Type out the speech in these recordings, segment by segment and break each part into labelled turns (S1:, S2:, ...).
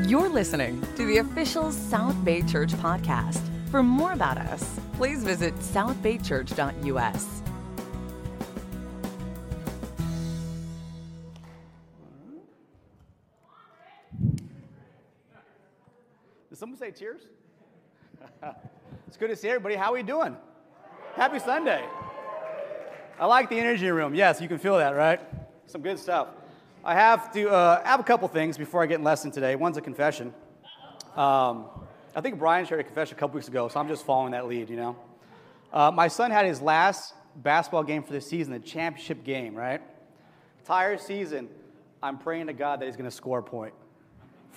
S1: You're listening to the official South Bay Church podcast. For more about us, please visit southbaychurch.us.
S2: Did someone say cheers? it's good to see everybody. How are we doing? Happy Sunday. I like the energy room. Yes, you can feel that, right? Some good stuff. I have to uh, have a couple things before I get in lesson today. One's a confession. Um, I think Brian shared a confession a couple weeks ago, so I'm just following that lead, you know. Uh, my son had his last basketball game for the season, the championship game, right? Entire season, I'm praying to God that he's going to score a point.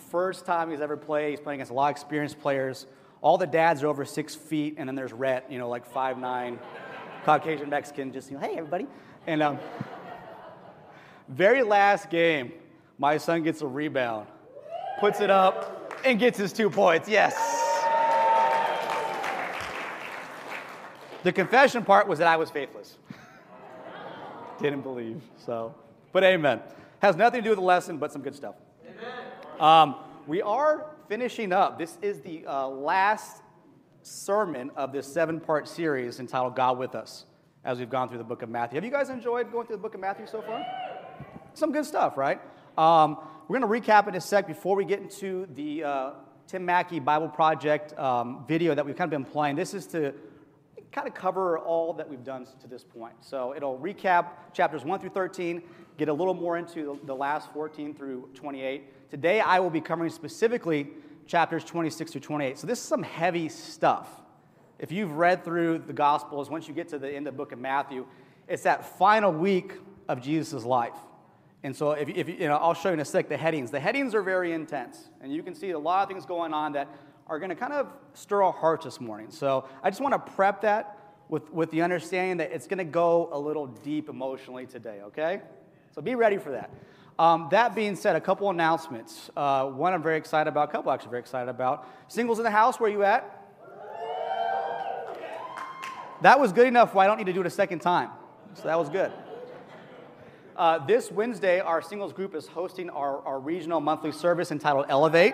S2: First time he's ever played, he's playing against a lot of experienced players. All the dads are over six feet, and then there's Rhett, you know, like five nine, Caucasian Mexican, just, you know, hey, everybody. And um, very last game, my son gets a rebound, puts it up, and gets his two points. Yes. The confession part was that I was faithless. Didn't believe. So, but amen. Has nothing to do with the lesson, but some good stuff. Um, we are finishing up. This is the uh, last sermon of this seven part series entitled God with Us as we've gone through the book of Matthew. Have you guys enjoyed going through the book of Matthew so far? Some good stuff, right? Um, we're going to recap in a sec before we get into the uh, Tim Mackie Bible Project um, video that we've kind of been playing. This is to kind of cover all that we've done to this point. So it'll recap chapters 1 through 13, get a little more into the last 14 through 28. Today I will be covering specifically chapters 26 through 28. So this is some heavy stuff. If you've read through the Gospels, once you get to the end of the book of Matthew, it's that final week of Jesus' life. And so, if, if you know, I'll show you in a sec the headings. The headings are very intense, and you can see a lot of things going on that are going to kind of stir our hearts this morning. So, I just want to prep that with, with the understanding that it's going to go a little deep emotionally today, okay? So, be ready for that. Um, that being said, a couple announcements. Uh, one I'm very excited about, a couple actually very excited about. Singles in the house, where you at? That was good enough why I don't need to do it a second time. So that was good. Uh, this Wednesday, our singles group is hosting our, our regional monthly service entitled Elevate.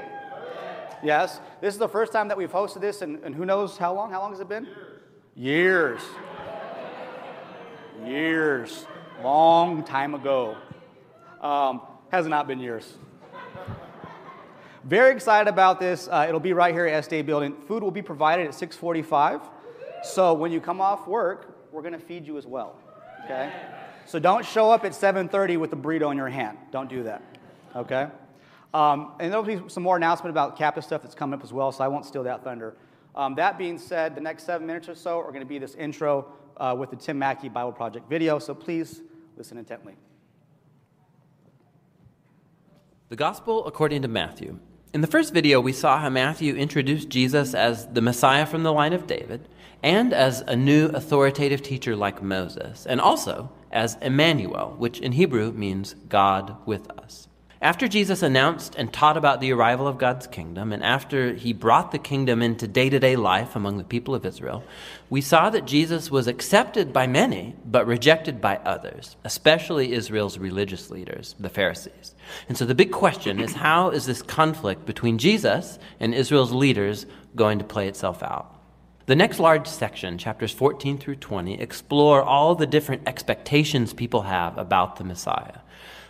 S2: Yes, this is the first time that we've hosted this, and, and who knows how long? How long has it been? Years. Years. Long time ago. Um, has not been years. Very excited about this. Uh, it'll be right here at SDA Building. Food will be provided at 645. So when you come off work, we're going to feed you as well. Okay? So don't show up at 7:30 with a burrito in your hand. Don't do that. Okay? Um, and there'll be some more announcement about Kappa stuff that's coming up as well, so I won't steal that thunder. Um, that being said, the next seven minutes or so are going to be this intro uh, with the Tim Mackie Bible Project video, so please listen intently.
S3: The Gospel according to Matthew. In the first video, we saw how Matthew introduced Jesus as the Messiah from the line of David and as a new authoritative teacher like Moses, and also as Emmanuel, which in Hebrew means God with us. After Jesus announced and taught about the arrival of God's kingdom, and after he brought the kingdom into day to day life among the people of Israel, we saw that Jesus was accepted by many, but rejected by others, especially Israel's religious leaders, the Pharisees. And so the big question is how is this conflict between Jesus and Israel's leaders going to play itself out? The next large section, chapters 14 through 20, explore all the different expectations people have about the Messiah.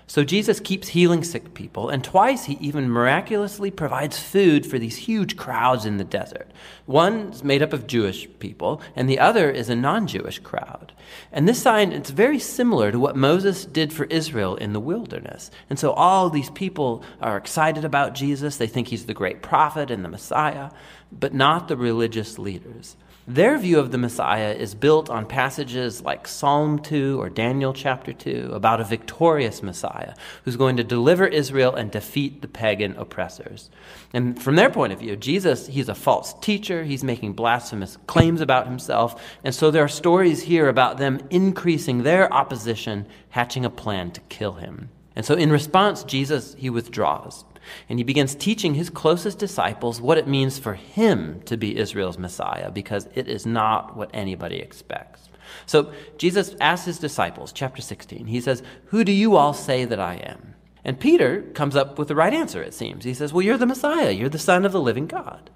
S3: So Jesus keeps healing sick people, and twice he even miraculously provides food for these huge crowds in the desert. One's made up of Jewish people, and the other is a non Jewish crowd. And this sign, it's very similar to what Moses did for Israel in the wilderness. And so all these people are excited about Jesus. They think he's the great prophet and the Messiah, but not the religious leaders. Their view of the Messiah is built on passages like Psalm 2 or Daniel chapter 2 about a victorious Messiah who's going to deliver Israel and defeat the pagan oppressors. And from their point of view, Jesus, he's a false teacher, he's making blasphemous claims about himself, and so there are stories here about them increasing their opposition, hatching a plan to kill him. And so in response, Jesus, he withdraws and he begins teaching his closest disciples what it means for him to be Israel's Messiah, because it is not what anybody expects. So Jesus asks his disciples, chapter 16, he says, Who do you all say that I am? And Peter comes up with the right answer, it seems. He says, Well, you're the Messiah, you're the Son of the living God.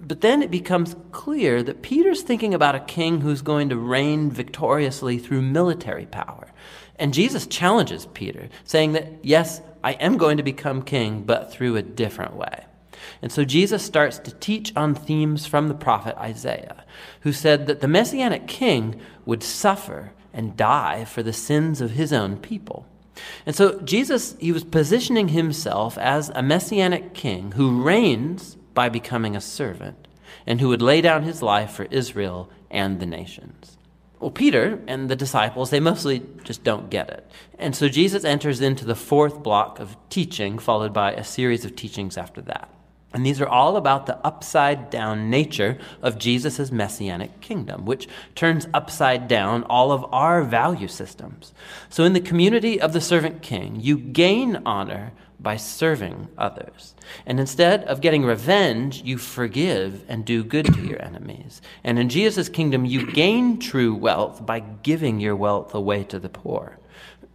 S3: But then it becomes clear that Peter's thinking about a king who's going to reign victoriously through military power. And Jesus challenges Peter, saying that, Yes, I am going to become king, but through a different way. And so Jesus starts to teach on themes from the prophet Isaiah, who said that the messianic king would suffer and die for the sins of his own people. And so Jesus, he was positioning himself as a messianic king who reigns by becoming a servant and who would lay down his life for Israel and the nations. Well, Peter and the disciples, they mostly just don't get it. And so Jesus enters into the fourth block of teaching, followed by a series of teachings after that. And these are all about the upside down nature of Jesus' messianic kingdom, which turns upside down all of our value systems. So, in the community of the servant king, you gain honor by serving others. And instead of getting revenge, you forgive and do good to your enemies. And in Jesus' kingdom, you gain true wealth by giving your wealth away to the poor.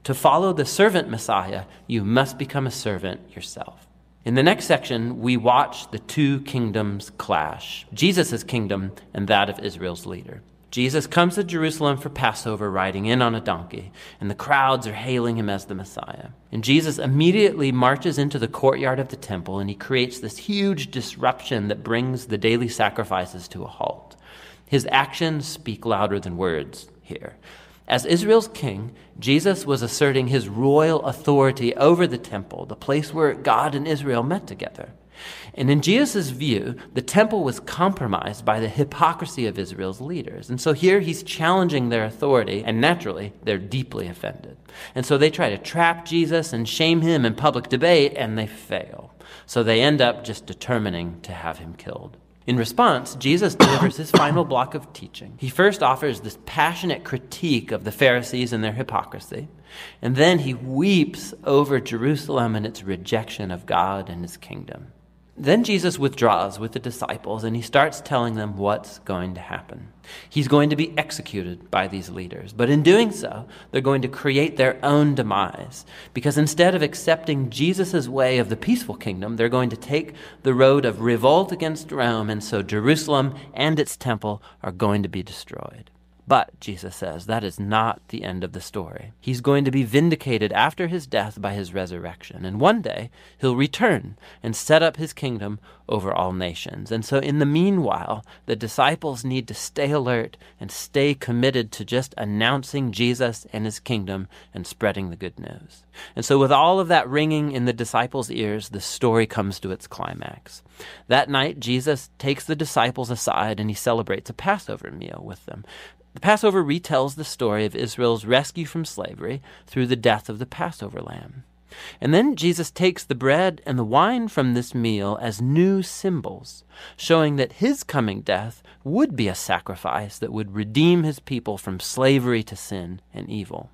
S3: To follow the servant Messiah, you must become a servant yourself. In the next section, we watch the two kingdoms clash Jesus' kingdom and that of Israel's leader. Jesus comes to Jerusalem for Passover riding in on a donkey, and the crowds are hailing him as the Messiah. And Jesus immediately marches into the courtyard of the temple and he creates this huge disruption that brings the daily sacrifices to a halt. His actions speak louder than words here. As Israel's king, Jesus was asserting his royal authority over the temple, the place where God and Israel met together. And in Jesus' view, the temple was compromised by the hypocrisy of Israel's leaders. And so here he's challenging their authority, and naturally, they're deeply offended. And so they try to trap Jesus and shame him in public debate, and they fail. So they end up just determining to have him killed. In response, Jesus delivers his final block of teaching. He first offers this passionate critique of the Pharisees and their hypocrisy, and then he weeps over Jerusalem and its rejection of God and his kingdom. Then Jesus withdraws with the disciples and he starts telling them what's going to happen. He's going to be executed by these leaders, but in doing so, they're going to create their own demise because instead of accepting Jesus' way of the peaceful kingdom, they're going to take the road of revolt against Rome, and so Jerusalem and its temple are going to be destroyed. But, Jesus says, that is not the end of the story. He's going to be vindicated after his death by his resurrection. And one day, he'll return and set up his kingdom over all nations. And so, in the meanwhile, the disciples need to stay alert and stay committed to just announcing Jesus and his kingdom and spreading the good news. And so, with all of that ringing in the disciples' ears, the story comes to its climax. That night, Jesus takes the disciples aside and he celebrates a Passover meal with them. The Passover retells the story of Israel's rescue from slavery through the death of the Passover lamb. And then Jesus takes the bread and the wine from this meal as new symbols, showing that his coming death would be a sacrifice that would redeem his people from slavery to sin and evil.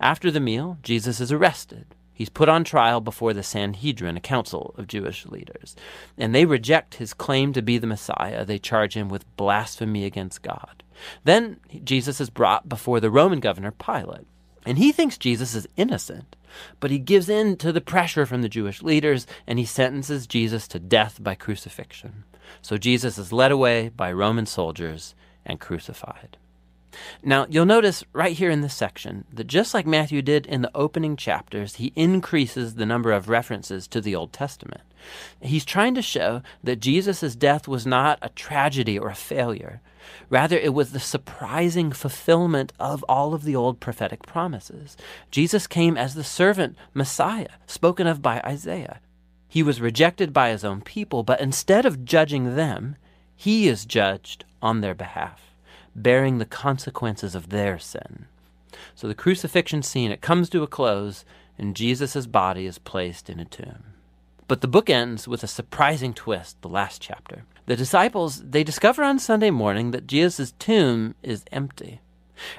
S3: After the meal, Jesus is arrested. He's put on trial before the Sanhedrin, a council of Jewish leaders. And they reject his claim to be the Messiah. They charge him with blasphemy against God. Then Jesus is brought before the Roman governor Pilate. And he thinks Jesus is innocent, but he gives in to the pressure from the Jewish leaders and he sentences Jesus to death by crucifixion. So Jesus is led away by Roman soldiers and crucified. Now, you'll notice right here in this section that just like Matthew did in the opening chapters, he increases the number of references to the Old Testament. He's trying to show that Jesus' death was not a tragedy or a failure. Rather, it was the surprising fulfillment of all of the old prophetic promises. Jesus came as the servant Messiah, spoken of by Isaiah. He was rejected by his own people, but instead of judging them, he is judged on their behalf bearing the consequences of their sin. So the crucifixion scene, it comes to a close, and Jesus' body is placed in a tomb. But the book ends with a surprising twist, the last chapter. The disciples, they discover on Sunday morning that Jesus' tomb is empty.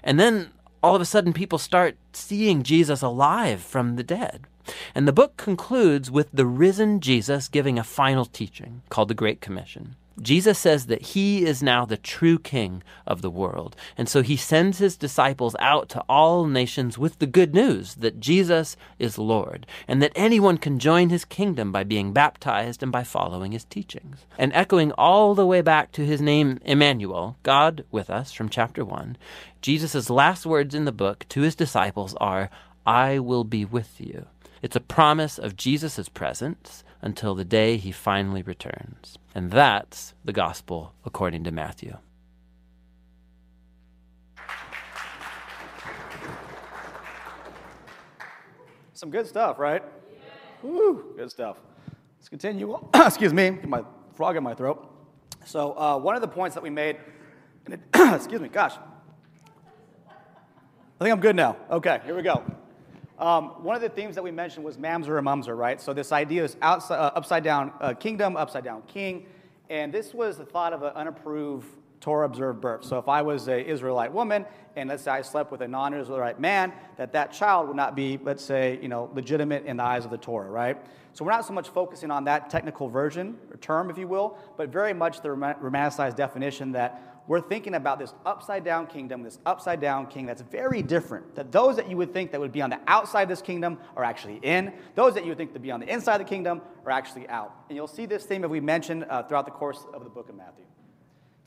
S3: And then all of a sudden people start seeing Jesus alive from the dead. And the book concludes with the risen Jesus giving a final teaching called the Great Commission. Jesus says that he is now the true king of the world. And so he sends his disciples out to all nations with the good news that Jesus is Lord and that anyone can join his kingdom by being baptized and by following his teachings. And echoing all the way back to his name Emmanuel, God with us from chapter 1, Jesus' last words in the book to his disciples are, I will be with you. It's a promise of Jesus' presence until the day he finally returns. And that's the gospel according to Matthew.
S2: Some good stuff, right? Woo, good stuff. Let's continue. excuse me, get my frog in my throat. So, uh, one of the points that we made, excuse me, gosh. I think I'm good now. Okay, here we go. Um, one of the themes that we mentioned was mamzer or mumzer, right? So this idea is outside, uh, upside down uh, kingdom, upside down king. And this was the thought of an unapproved Torah observed birth. So if I was an Israelite woman and let's say I slept with a non-Israelite man, that that child would not be, let's say, you know, legitimate in the eyes of the Torah, right? So we're not so much focusing on that technical version or term, if you will, but very much the romanticized definition that we're thinking about this upside down kingdom, this upside down king that's very different. That those that you would think that would be on the outside of this kingdom are actually in. Those that you would think to be on the inside of the kingdom are actually out. And you'll see this theme that we mentioned uh, throughout the course of the book of Matthew.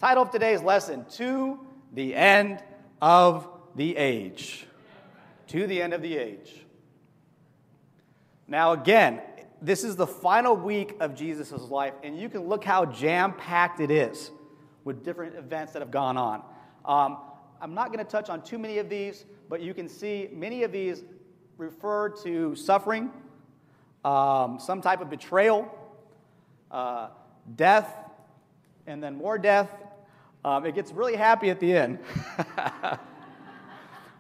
S2: Title of today's lesson To the End of the Age. To the End of the Age. Now, again, this is the final week of Jesus' life, and you can look how jam packed it is with different events that have gone on. Um, I'm not going to touch on too many of these, but you can see many of these refer to suffering, um, some type of betrayal, uh, death, and then more death. Um, it gets really happy at the end.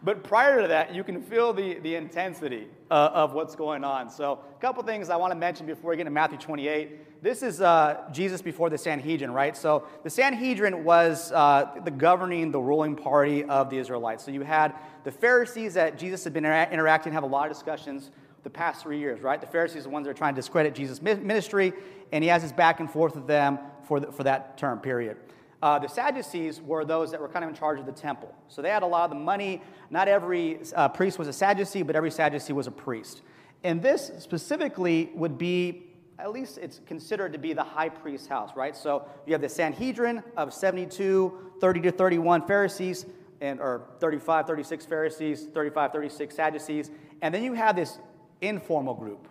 S2: But prior to that, you can feel the, the intensity uh, of what's going on. So, a couple things I want to mention before we get to Matthew 28. This is uh, Jesus before the Sanhedrin, right? So, the Sanhedrin was uh, the governing, the ruling party of the Israelites. So, you had the Pharisees that Jesus had been inter- interacting, have a lot of discussions the past three years, right? The Pharisees are the ones that are trying to discredit Jesus' ministry, and he has his back and forth with them for, the, for that term period. Uh, the Sadducees were those that were kind of in charge of the temple. So they had a lot of the money. Not every uh, priest was a Sadducee, but every Sadducee was a priest. And this specifically would be, at least it's considered to be the high priest's house, right? So you have the Sanhedrin of 72, 30 to 31 Pharisees, and, or 35, 36 Pharisees, 35, 36 Sadducees. And then you have this informal group,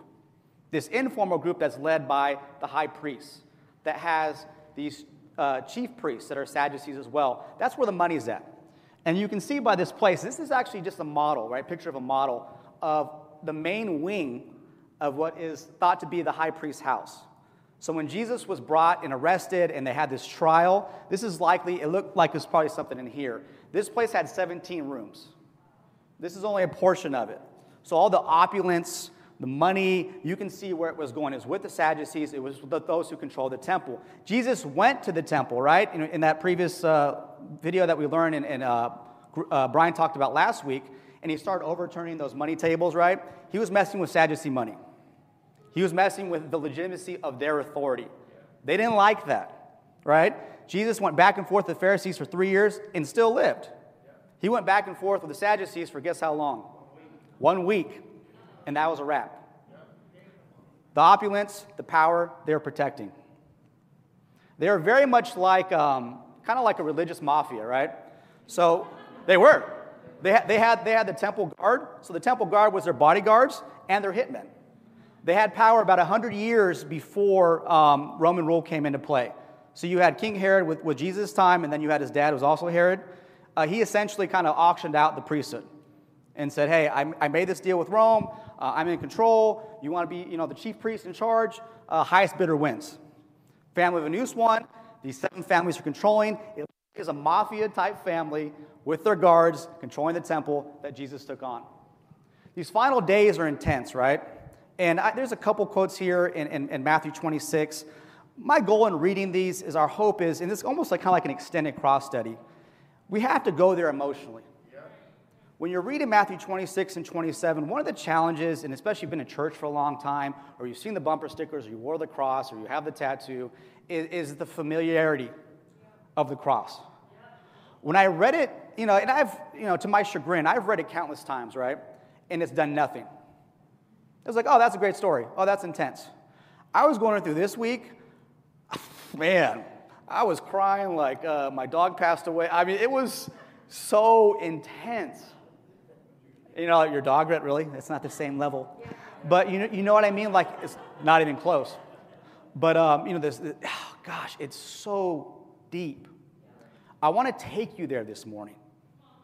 S2: this informal group that's led by the high priest that has these uh, chief priests that are Sadducees as well. That's where the money's at. And you can see by this place, this is actually just a model, right? Picture of a model of the main wing of what is thought to be the high priest's house. So when Jesus was brought and arrested and they had this trial, this is likely, it looked like there's probably something in here. This place had 17 rooms. This is only a portion of it. So all the opulence, the money, you can see where it was going. It was with the Sadducees, it was with those who control the temple. Jesus went to the temple, right? In, in that previous uh, video that we learned and, and uh, uh, Brian talked about last week, and he started overturning those money tables, right? He was messing with Sadducee money. He was messing with the legitimacy of their authority. They didn't like that, right? Jesus went back and forth with the Pharisees for three years and still lived. He went back and forth with the Sadducees for guess how long? One week and that was a wrap. The opulence, the power, they're protecting. They are very much like, um, kind of like a religious mafia, right? So they were. They had, they, had, they had the temple guard. So the temple guard was their bodyguards and their hitmen. They had power about 100 years before um, Roman rule came into play. So you had King Herod with, with Jesus' time, and then you had his dad, who was also Herod. Uh, he essentially kind of auctioned out the priesthood and said, Hey, I, I made this deal with Rome. Uh, I'm in control. You want to be, you know, the chief priest in charge? Uh, highest bidder wins. Family of Annas won. These seven families are controlling. It is a mafia type family with their guards controlling the temple that Jesus took on. These final days are intense, right? And I, there's a couple quotes here in, in, in, Matthew 26. My goal in reading these is our hope is, and it's almost like kind of like an extended cross study. We have to go there emotionally when you're reading Matthew 26 and 27, one of the challenges, and especially if you've been in church for a long time, or you've seen the bumper stickers, or you wore the cross, or you have the tattoo, is, is the familiarity of the cross. When I read it, you know, and I've, you know, to my chagrin, I've read it countless times, right? And it's done nothing. It was like, oh, that's a great story. Oh, that's intense. I was going through this week, man, I was crying like uh, my dog passed away. I mean, it was so intense. You know, your dog, really? It's not the same level. But you know, you know what I mean? Like, it's not even close. But, um, you know, this, oh, gosh, it's so deep. I want to take you there this morning.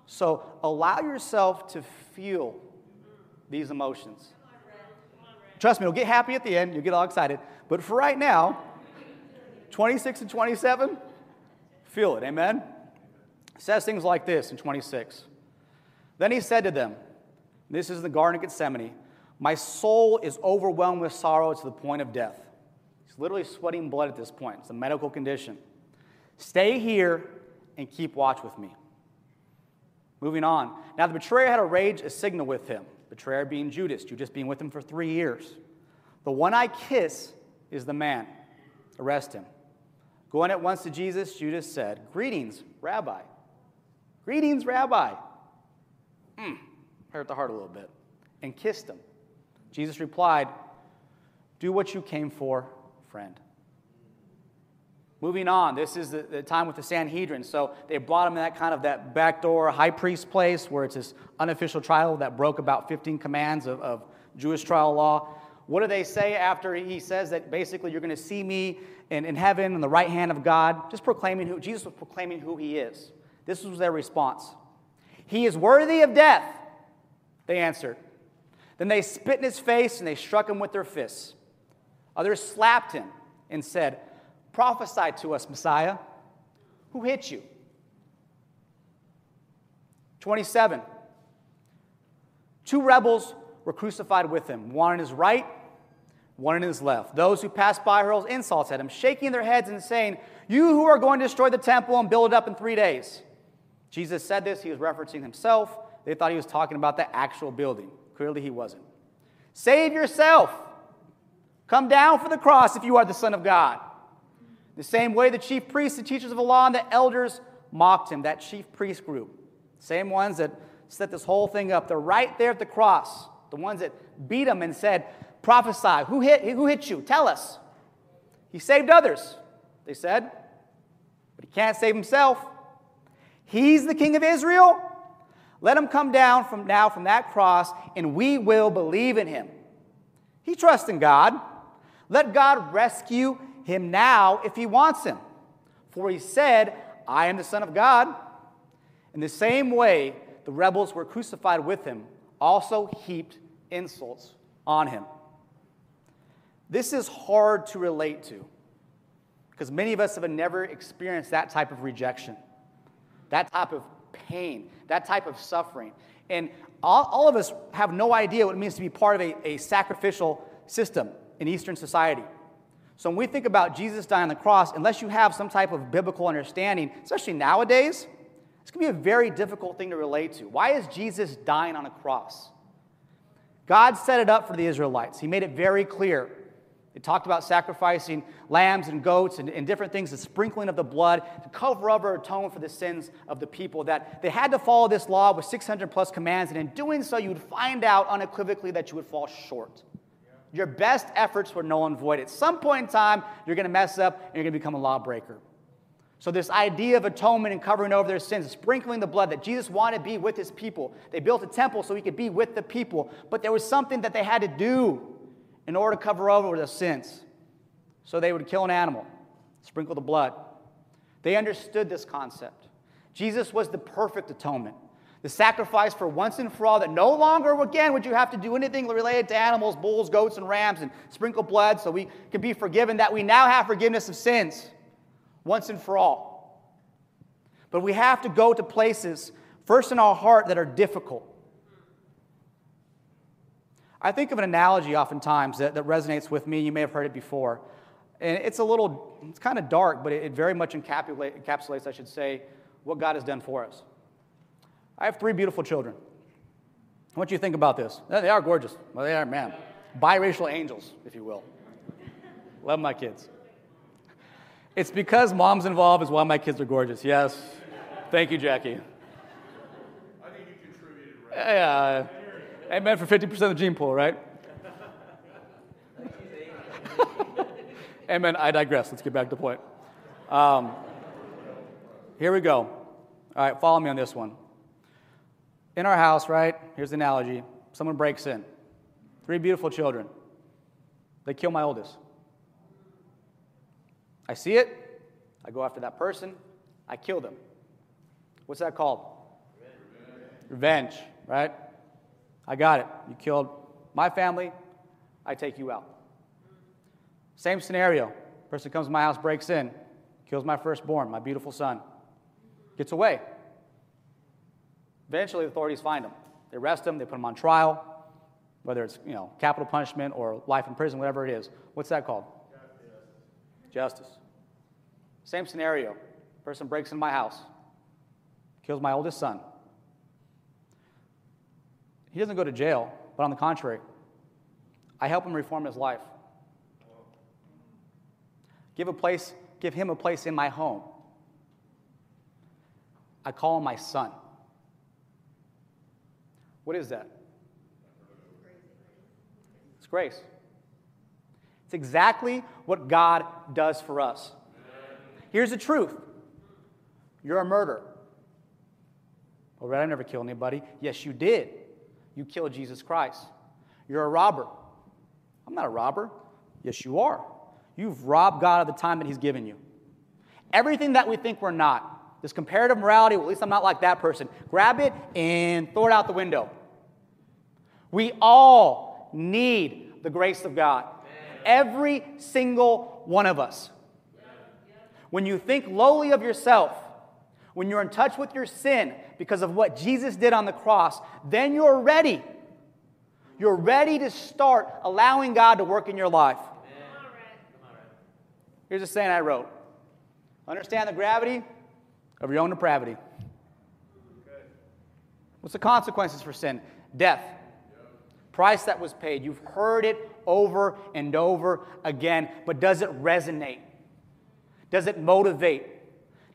S2: So allow yourself to feel these emotions. Trust me, you'll get happy at the end, you'll get all excited. But for right now, 26 and 27, feel it, amen? It says things like this in 26. Then he said to them, This is the Garden of Gethsemane, my soul is overwhelmed with sorrow to the point of death. He's literally sweating blood at this point. It's a medical condition. Stay here and keep watch with me. Moving on. Now the betrayer had arranged a signal with him, betrayer being Judas, Judas being with him for three years. The one I kiss is the man. Arrest him. Going at once to Jesus, Judas said, Greetings, Rabbi. Greetings, Rabbi. Mm, hurt the heart a little bit. And kissed him. Jesus replied, Do what you came for, friend. Moving on, this is the, the, time with the Sanhedrin. So they brought him in that kind of that backdoor high priest place where it's this unofficial trial that broke about 15 commands of, of Jewish trial law. What do they say after he says that basically you're going to see me in, in heaven on the right hand of God? Just proclaiming who Jesus was proclaiming who he is. This was their response. He is worthy of death, they answered. Then they spit in his face and they struck him with their fists. Others slapped him and said, Prophesy to us, Messiah. Who hit you? 27. Two rebels were crucified with him, one on his right one in his left. Those who passed by hurled insults at him, shaking their heads and saying, You who are going to destroy the temple and build it up in three days. Jesus said this, he was referencing himself. They thought he was talking about the actual building. Clearly, he wasn't. Save yourself. Come down for the cross if you are the Son of God. The same way the chief priests, the teachers of the law, and the elders mocked him, that chief priest group. Same ones that set this whole thing up. They're right there at the cross. The ones that beat him and said, Prophesy. Who hit, who hit you? Tell us. He saved others, they said, but he can't save himself. He's the king of Israel. Let him come down from now from that cross, and we will believe in him. He trusts in God. Let God rescue him now if he wants him. For he said, I am the Son of God. In the same way, the rebels were crucified with him, also heaped insults on him. This is hard to relate to because many of us have never experienced that type of rejection, that type of pain, that type of suffering. And all, all of us have no idea what it means to be part of a, a sacrificial system in Eastern society. So when we think about Jesus dying on the cross, unless you have some type of biblical understanding, especially nowadays, it's going to be a very difficult thing to relate to. Why is Jesus dying on a cross? God set it up for the Israelites. He made it very clear. It talked about sacrificing lambs and goats and, and, different things, the sprinkling of the blood to cover over, atone for the sins of the people. That they had to follow this law with 600 plus commands, and in doing so, you would find out unequivocally that you would fall short. Your best efforts were null and void. At some point in time, you're going to mess up and you're going to become a lawbreaker. So, this idea of atonement and covering over their sins, sprinkling the blood, that Jesus wanted to be with his people. They built a temple so he could be with the people, but there was something that they had to do in order to cover over their sins. So they would kill an animal, sprinkle the blood. They understood this concept. Jesus was the perfect atonement. The sacrifice for once and for all, that no longer again would you have to do anything related to animals, bulls, goats, and rams, and sprinkle blood so we can be forgiven, that we now have forgiveness of sins once and for all. But we have to go to places, first in our heart, that are difficult. I think of an analogy oftentimes that, that resonates with me. You may have heard it before. And it's a little, it's kind of dark, but it, it very much encapsulate, encapsulates, I should say, what God has done for us. I have three beautiful children. I want you to think about this. They are gorgeous. Well, they are, man. Biracial angels, if you will. Love my kids. It's because mom's involved is why my kids are gorgeous. Yes. Thank you, Jackie. I think you contributed, right? Yeah. Amen for 50% of the gene pool, right? Amen. I digress. Let's get back to the point. Um, here we go. All right, follow me on this one. In our house, right? Here's the analogy someone breaks in. Three beautiful children. They kill my oldest. I see it. I go after that person. I kill them. What's that called? Revenge, Revenge right? I got it. You killed my family. I take you out. Same scenario. Person comes to my house, breaks in, kills my firstborn, my beautiful son, gets away. Eventually, the authorities find him. They arrest him, they put him on trial, whether it's you know capital punishment or life in prison, whatever it is. What's that called? Justice. Justice. Same scenario. Person breaks into my house, kills my oldest son. He doesn't go to jail, but on the contrary, I help him reform his life. Give a place, give him a place in my home. I call him my son. What is that? It's grace. It's exactly what God does for us. Here's the truth you're a murderer. Oh, well, Rhett, I never killed anybody. Yes, you did. You killed Jesus Christ. You're a robber. I'm not a robber. Yes, you are. You've robbed God of the time that He's given you. Everything that we think we're not, this comparative morality, well, at least I'm not like that person, grab it and throw it out the window. We all need the grace of God. Every single one of us. When you think lowly of yourself, when you're in touch with your sin because of what Jesus did on the cross, then you're ready. You're ready to start allowing God to work in your life. Here's a saying I wrote Understand the gravity of your own depravity. What's the consequences for sin? Death. Price that was paid. You've heard it over and over again, but does it resonate? Does it motivate?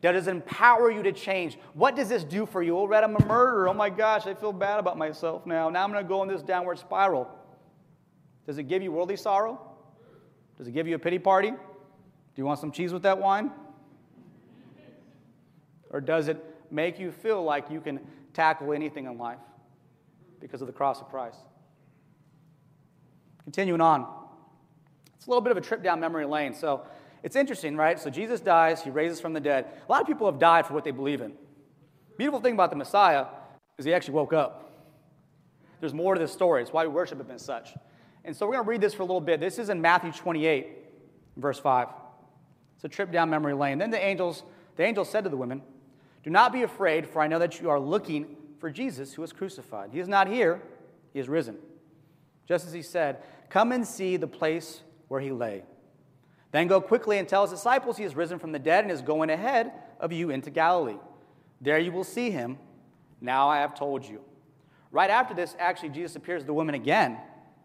S2: Does it empower you to change? What does this do for you? Oh, Rhett, I'm a murderer. Oh my gosh, I feel bad about myself now. Now I'm going to go in this downward spiral. Does it give you worldly sorrow? Does it give you a pity party? Do you want some cheese with that wine? Or does it make you feel like you can tackle anything in life because of the cross of Christ? Continuing on, it's a little bit of a trip down memory lane. So it's interesting, right? So Jesus dies, he raises from the dead. A lot of people have died for what they believe in. Beautiful thing about the Messiah is he actually woke up. There's more to this story. It's why we worship him as such. And so we're going to read this for a little bit. This is in Matthew 28, verse 5. It's a trip down memory lane. Then the angels, the angel said to the women, Do not be afraid, for I know that you are looking for Jesus who was crucified. He is not here, he is risen. Just as he said, Come and see the place where he lay. Then go quickly and tell his disciples he has risen from the dead and is going ahead of you into Galilee. There you will see him. Now I have told you. Right after this, actually, Jesus appears to the woman again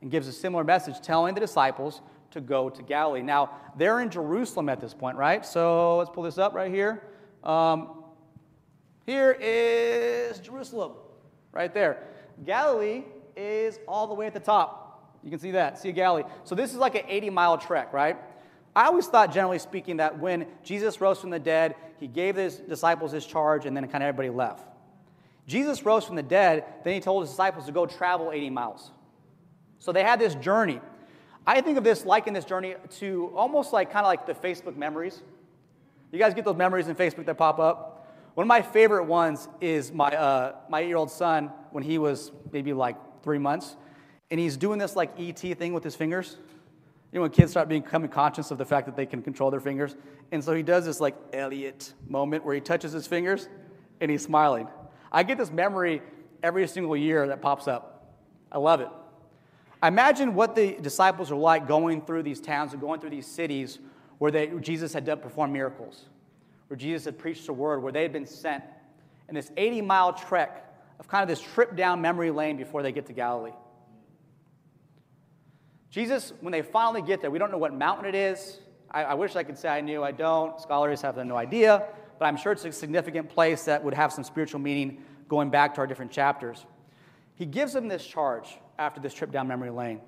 S2: and gives a similar message, telling the disciples to go to Galilee. Now, they're in Jerusalem at this point, right? So let's pull this up right here. Um, here is Jerusalem, right there. Galilee is all the way at the top. You can see that. See a Galilee. So this is like an 80 mile trek, right? I always thought, generally speaking, that when Jesus rose from the dead, he gave his disciples his charge, and then kind of everybody left. Jesus rose from the dead, then he told his disciples to go travel 80 miles. So they had this journey. I think of this, liken this journey to almost like kind of like the Facebook memories. You guys get those memories in Facebook that pop up? One of my favorite ones is my, uh, my eight year old son when he was maybe like three months, and he's doing this like ET thing with his fingers. You know, when kids start becoming conscious of the fact that they can control their fingers. And so he does this like Elliot moment where he touches his fingers and he's smiling. I get this memory every single year that pops up. I love it. I imagine what the disciples are like going through these towns and going through these cities where they, Jesus had done, performed miracles, where Jesus had preached the word, where they had been sent. And this 80 mile trek of kind of this trip down memory lane before they get to Galilee. Jesus, when they finally get there, we don't know what mountain it is. I, I wish I could say I knew, I don't. Scholars have no idea, but I'm sure it's a significant place that would have some spiritual meaning going back to our different chapters. He gives them this charge after this trip down memory lane.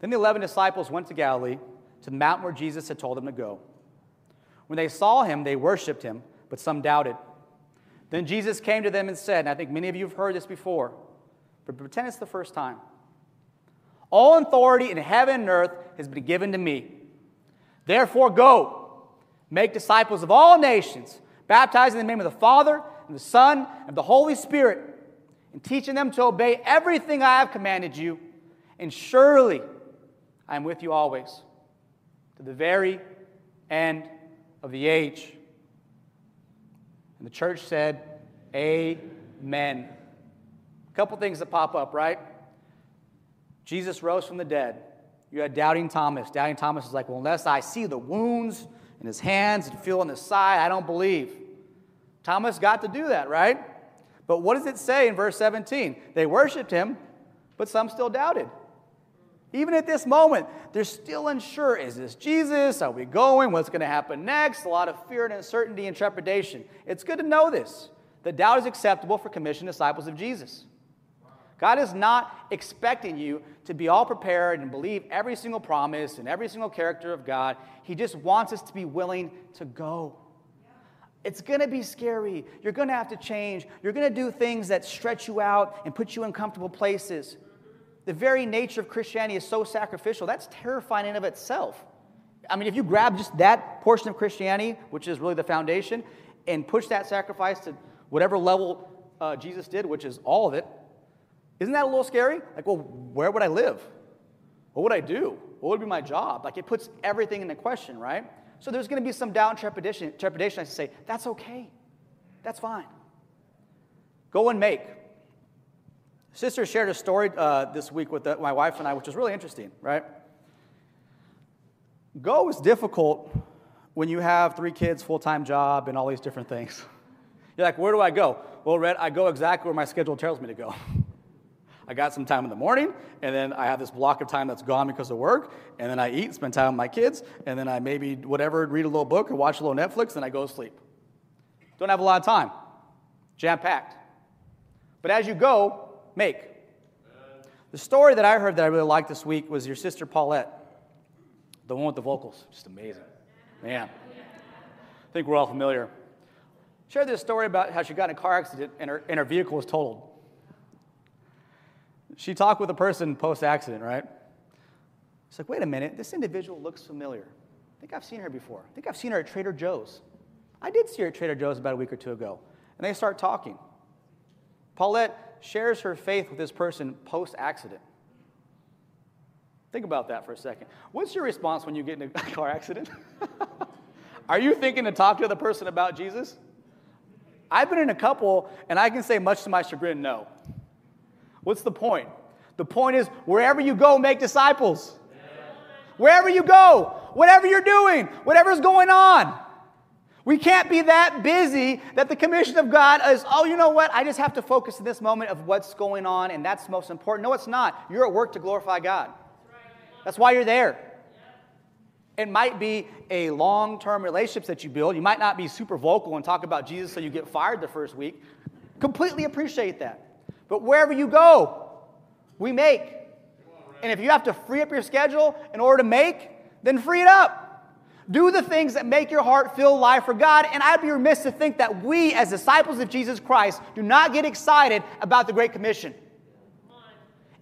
S2: Then the 11 disciples went to Galilee, to the mountain where Jesus had told them to go. When they saw him, they worshiped him, but some doubted. Then Jesus came to them and said, and I think many of you have heard this before, but pretend it's the first time. All authority in heaven and earth has been given to me. Therefore, go, make disciples of all nations, baptizing them in the name of the Father, and the Son, and the Holy Spirit, and teaching them to obey everything I have commanded you. And surely I am with you always, to the very end of the age. And the church said, Amen. A couple things that pop up, right? Jesus rose from the dead. You had doubting Thomas. Doubting Thomas is like, well, unless I see the wounds in his hands and feel on his side, I don't believe. Thomas got to do that, right? But what does it say in verse 17? They worshiped him, but some still doubted. Even at this moment, they're still unsure is this Jesus? Are we going? What's going to happen next? A lot of fear and uncertainty and trepidation. It's good to know this. The doubt is acceptable for commissioned disciples of Jesus. God is not expecting you to be all prepared and believe every single promise and every single character of God. He just wants us to be willing to go. It's going to be scary. You're going to have to change. You're going to do things that stretch you out and put you in comfortable places. The very nature of Christianity is so sacrificial. That's terrifying in of itself. I mean, if you grab just that portion of Christianity, which is really the foundation, and push that sacrifice to whatever level uh, Jesus did, which is all of it, isn't that a little scary? Like, well, where would I live? What would I do? What would be my job? Like, it puts everything into question, right? So there's going to be some doubt and trepidation. Trepidation. I say, that's okay. That's fine. Go and make. Sister shared a story uh, this week with the, my wife and I, which was really interesting, right? Go is difficult when you have three kids, full time job, and all these different things. You're like, where do I go? Well, Rhett, I go exactly where my schedule tells me to go. I got some time in the morning, and then I have this block of time that's gone because of work, and then I eat, spend time with my kids, and then I maybe whatever, read a little book or watch a little Netflix, and I go to sleep. Don't have a lot of time. Jam packed. But as you go, make. The story that I heard that I really liked this week was your sister Paulette, the one with the vocals. Just amazing. Man. I think we're all familiar. Shared this story about how she got in a car accident and her, and her vehicle was totaled. She talked with a person post accident, right? She's like, wait a minute, this individual looks familiar. I think I've seen her before. I think I've seen her at Trader Joe's. I did see her at Trader Joe's about a week or two ago. And they start talking. Paulette shares her faith with this person post accident. Think about that for a second. What's your response when you get in a car accident? Are you thinking to talk to the person about Jesus? I've been in a couple, and I can say, much to my chagrin, no. What's the point? The point is, wherever you go, make disciples. Wherever you go, whatever you're doing, whatever's going on. We can't be that busy that the commission of God is, oh, you know what? I just have to focus in this moment of what's going on, and that's most important. No, it's not. You're at work to glorify God. That's why you're there. It might be a long term relationships that you build. You might not be super vocal and talk about Jesus so you get fired the first week. Completely appreciate that. But wherever you go, we make. And if you have to free up your schedule in order to make, then free it up. Do the things that make your heart feel alive for God. And I'd be remiss to think that we, as disciples of Jesus Christ, do not get excited about the Great Commission.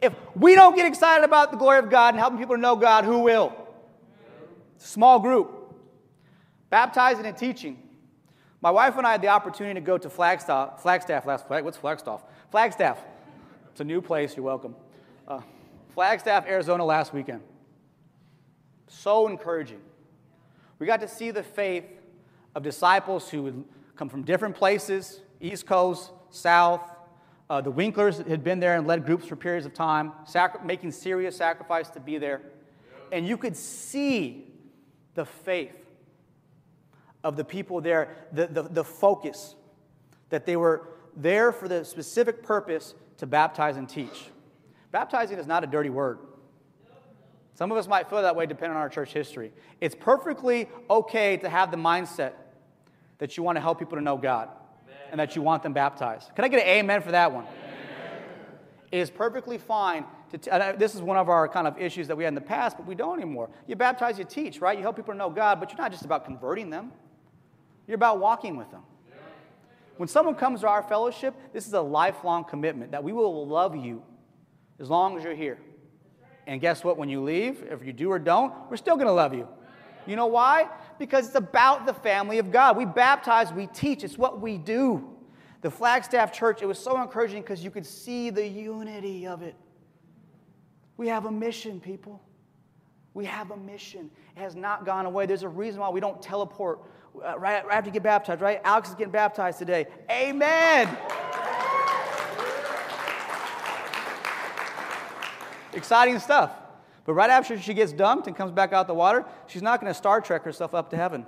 S2: If we don't get excited about the glory of God and helping people to know God, who will? Small group. Baptizing and teaching. My wife and I had the opportunity to go to Flagstaff, Flagstaff last. What's Flagstaff? Flagstaff. It's a new place. You're welcome. Uh, Flagstaff, Arizona last weekend. So encouraging. We got to see the faith of disciples who would come from different places East Coast, South. Uh, the Winklers had been there and led groups for periods of time, sacri- making serious sacrifice to be there. And you could see the faith of the people there, the, the, the focus that they were there for the specific purpose to baptize and teach. Baptizing is not a dirty word. Some of us might feel that way depending on our church history. It's perfectly okay to have the mindset that you want to help people to know God and that you want them baptized. Can I get an amen for that one? It is perfectly fine to, t- this is one of our kind of issues that we had in the past, but we don't anymore. You baptize, you teach, right? You help people to know God, but you're not just about converting them, you're about walking with them. When someone comes to our fellowship, this is a lifelong commitment that we will love you as long as you're here. And guess what? When you leave, if you do or don't, we're still going to love you. You know why? Because it's about the family of God. We baptize, we teach, it's what we do. The Flagstaff Church, it was so encouraging because you could see the unity of it. We have a mission, people. We have a mission. It has not gone away. There's a reason why we don't teleport Uh, right, right after you get baptized, right? Alex is getting baptized today. Amen. Exciting stuff. But right after she gets dunked and comes back out the water, she's not going to Star Trek herself up to heaven.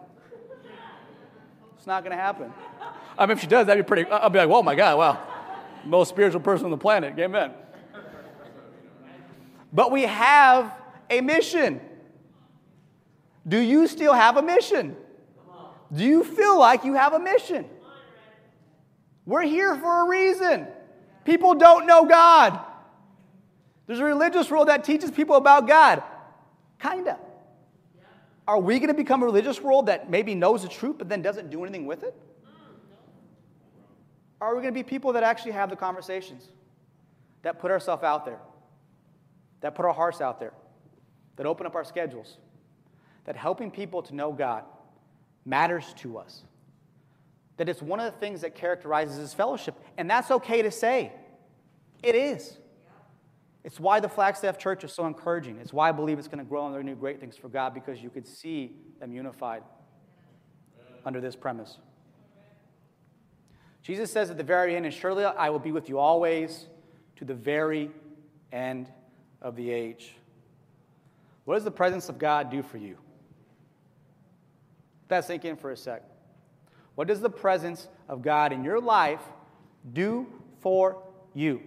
S2: It's not going to happen. I mean, if she does, that'd be pretty. I'll be like, "Oh my God, wow, most spiritual person on the planet." Amen. But we have a mission. Do you still have a mission? Do you feel like you have a mission? We're here for a reason. People don't know God. There's a religious world that teaches people about God. Kinda. Are we going to become a religious world that maybe knows the truth but then doesn't do anything with it? Are we going to be people that actually have the conversations, that put ourselves out there, that put our hearts out there, that open up our schedules, that helping people to know God matters to us? That it's one of the things that characterizes this fellowship, and that's okay to say. It is. It's why the Flagstaff Church is so encouraging. It's why I believe it's going to grow and they're going to do great things for God because you could see them unified under this premise. Jesus says at the very end, and surely I will be with you always to the very end of the age. What does the presence of God do for you? That sink in for a sec. What does the presence of God in your life do for you?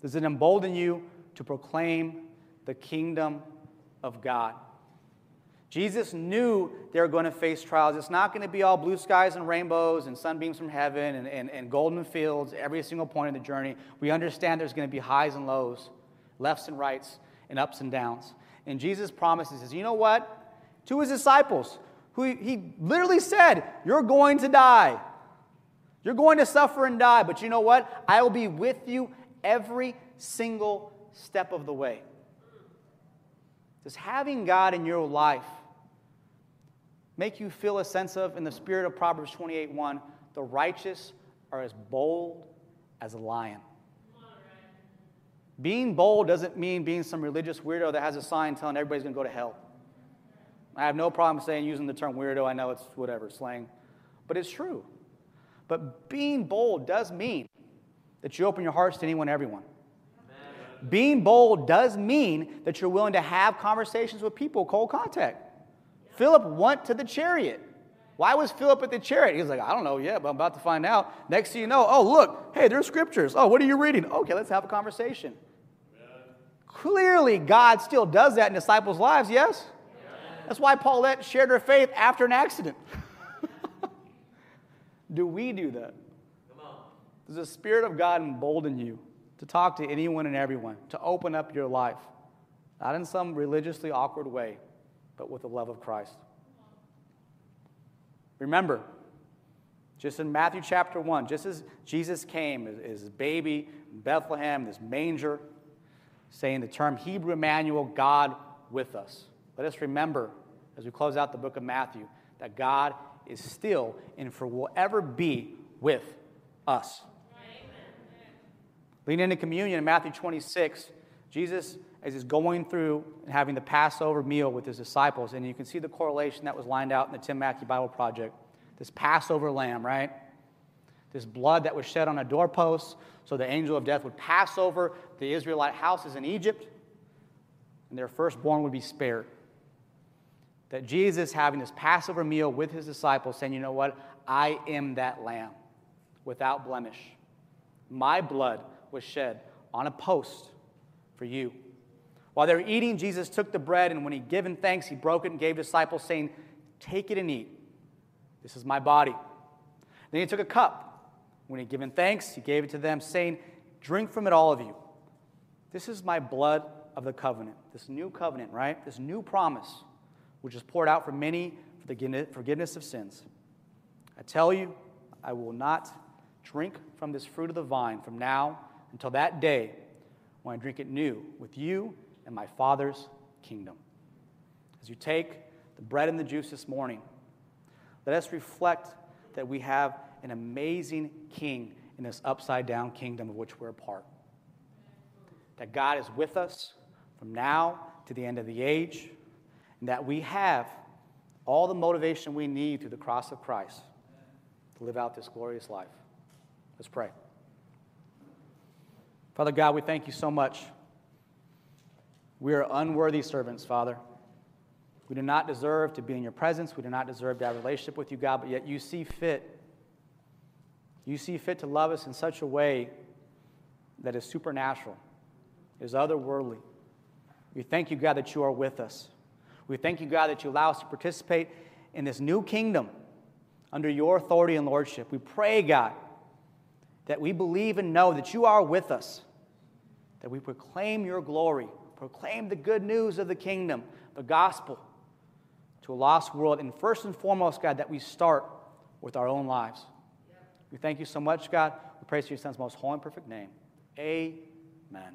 S2: Does it embolden you to proclaim the kingdom of God? Jesus knew they were going to face trials. It's not going to be all blue skies and rainbows and sunbeams from heaven and, and, and golden fields every single point of the journey. We understand there's going to be highs and lows, lefts and rights, and ups and downs. And Jesus promises, says, you know what? To his disciples, who he literally said, You're going to die. You're going to suffer and die, but you know what? I will be with you every single step of the way. Does having God in your life make you feel a sense of, in the spirit of Proverbs 28 1, the righteous are as bold as a lion? Being bold doesn't mean being some religious weirdo that has a sign telling everybody's going to go to hell. I have no problem saying using the term weirdo. I know it's whatever, slang. But it's true. But being bold does mean that you open your hearts to anyone, everyone. Amen. Being bold does mean that you're willing to have conversations with people, cold contact. Philip went to the chariot. Why was Philip at the chariot? He was like, I don't know yet, but I'm about to find out. Next thing you know, oh, look, hey, there's scriptures. Oh, what are you reading? Okay, let's have a conversation. Amen. Clearly, God still does that in disciples' lives, yes? That's why Paulette shared her faith after an accident. do we do that? Does the Spirit of God embolden you to talk to anyone and everyone, to open up your life? Not in some religiously awkward way, but with the love of Christ. Remember, just in Matthew chapter 1, just as Jesus came as, baby in Bethlehem, this manger, saying the term Hebrew Emmanuel, God with us. Let us remember as we close out the book of Matthew that God is still and for will ever be with us. Leading into communion in Matthew 26, Jesus as he's going through and having the Passover meal with his disciples, and you can see the correlation that was lined out in the Tim Mackie Bible Project. This Passover lamb, right? This blood that was shed on a doorpost so the angel of death would pass over the Israelite houses in Egypt, and their firstborn would be spared. That Jesus having this Passover meal with his disciples, saying, You know what? I am that lamb. without blemish. My blood was shed on a post for you. While they were eating, Jesus took the bread, and when he given thanks, he broke it and gave disciples, saying, Take it and eat. This is my body. Then he took a cup. When he given thanks, he gave it to them, saying, Drink from it, all of you. This is my blood of the covenant, this new covenant, right? This new promise, which is poured out for many for the forgiveness of sins. I tell you, I will not drink from this fruit of the vine from now until that day when I drink it new with you in my Father's kingdom. As you take the bread and the juice this morning, let us reflect that we have an amazing king in this upside down kingdom of which we're a part. That God is with us from now to the end of the age, and that we have all the motivation we need through the cross of Christ to live out this glorious life. Let's pray. Father God, we thank you so much. We are unworthy servants, Father. We do not deserve to be in your presence. We do not deserve to have a relationship with you, God, but yet you see fit. You see fit to love us in such a way that is supernatural, is otherworldly. We thank you, God, that you are with us. We thank you, God, that you allow us to participate in this new kingdom under your authority and lordship. We pray, God, that we believe and know that you are with us, that we proclaim your glory, proclaim the good news of the kingdom, the gospel to a lost world. And first and foremost, God, that we start with our own lives. We thank you so much, God. We praise your son's most holy and perfect name. Amen.